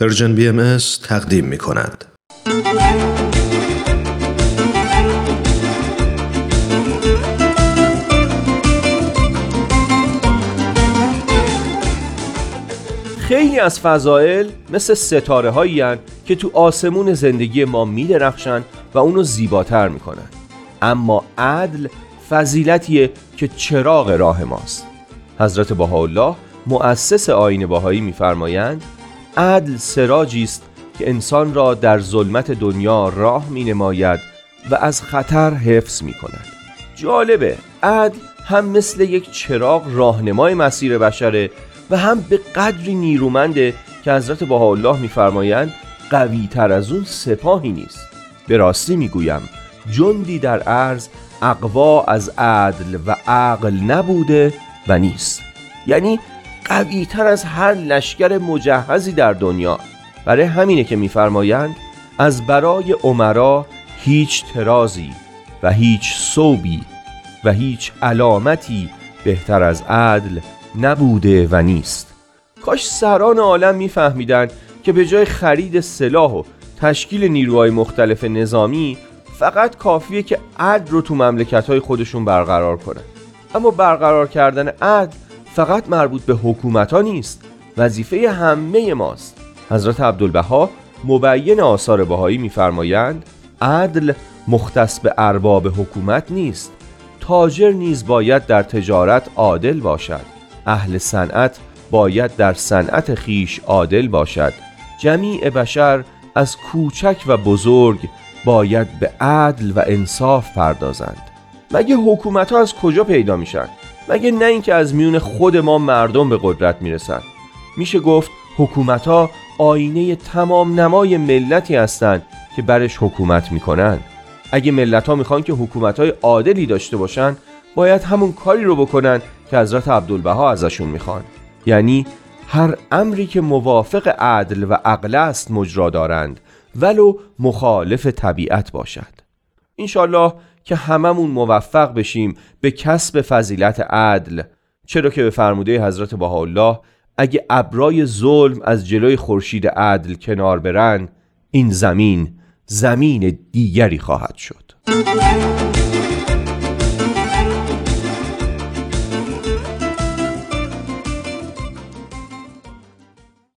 پرژن بی ام تقدیم می کند. خیلی از فضائل مثل ستاره هایی که تو آسمون زندگی ما می درخشن و اونو زیباتر می‌کنن اما عدل فضیلتیه که چراغ راه ماست حضرت بهاءالله مؤسس آین باهایی میفرمایند عدل سراجی است که انسان را در ظلمت دنیا راه می نماید و از خطر حفظ می کند جالبه عدل هم مثل یک چراغ راهنمای مسیر بشره و هم به قدری نیرومنده که حضرت بهاءالله میفرمایند قوی تر از اون سپاهی نیست. به راستی می‌گویم جندی در عرض اقوا از عدل و عقل نبوده و نیست. یعنی قوی تر از هر لشکر مجهزی در دنیا. برای همینه که میفرمایند از برای عمرا هیچ ترازی و هیچ صوبی و هیچ علامتی بهتر از عدل نبوده و نیست. کاش سران عالم میفهمیدند که به جای خرید سلاح و تشکیل نیروهای مختلف نظامی فقط کافیه که عدل رو تو مملکت های خودشون برقرار کنن. اما برقرار کردن عدل فقط مربوط به حکومت ها نیست وظیفه همه ماست. حضرت عبدالبها مبین آثار بهایی میفرمایند عدل مختص به ارباب حکومت نیست. تاجر نیز باید در تجارت عادل باشد. اهل صنعت باید در صنعت خیش عادل باشد. جمیع بشر از کوچک و بزرگ باید به عدل و انصاف پردازند. مگه حکومت ها از کجا پیدا میشن؟ مگه نه اینکه از میون خود ما مردم به قدرت می‌رسن. میشه گفت حکومت ها آینه تمام نمای ملتی هستند که برش حکومت می‌کنن. اگه ملت ها می‌خوان که حکومت های عادلی داشته باشن باید همون کاری رو بکنن که حضرت عبدالبها ازشون می‌خوان. یعنی هر امری که موافق عدل و عقل است مجرا دارند ولو مخالف طبیعت باشد. انشالله که هممون موفق بشیم به کسب فضیلت عدل. چرا که به فرموده حضرت بهاءالله اگه ابرای ظلم از جلوی خورشید عدل کنار برن این زمین زمین دیگری خواهد شد.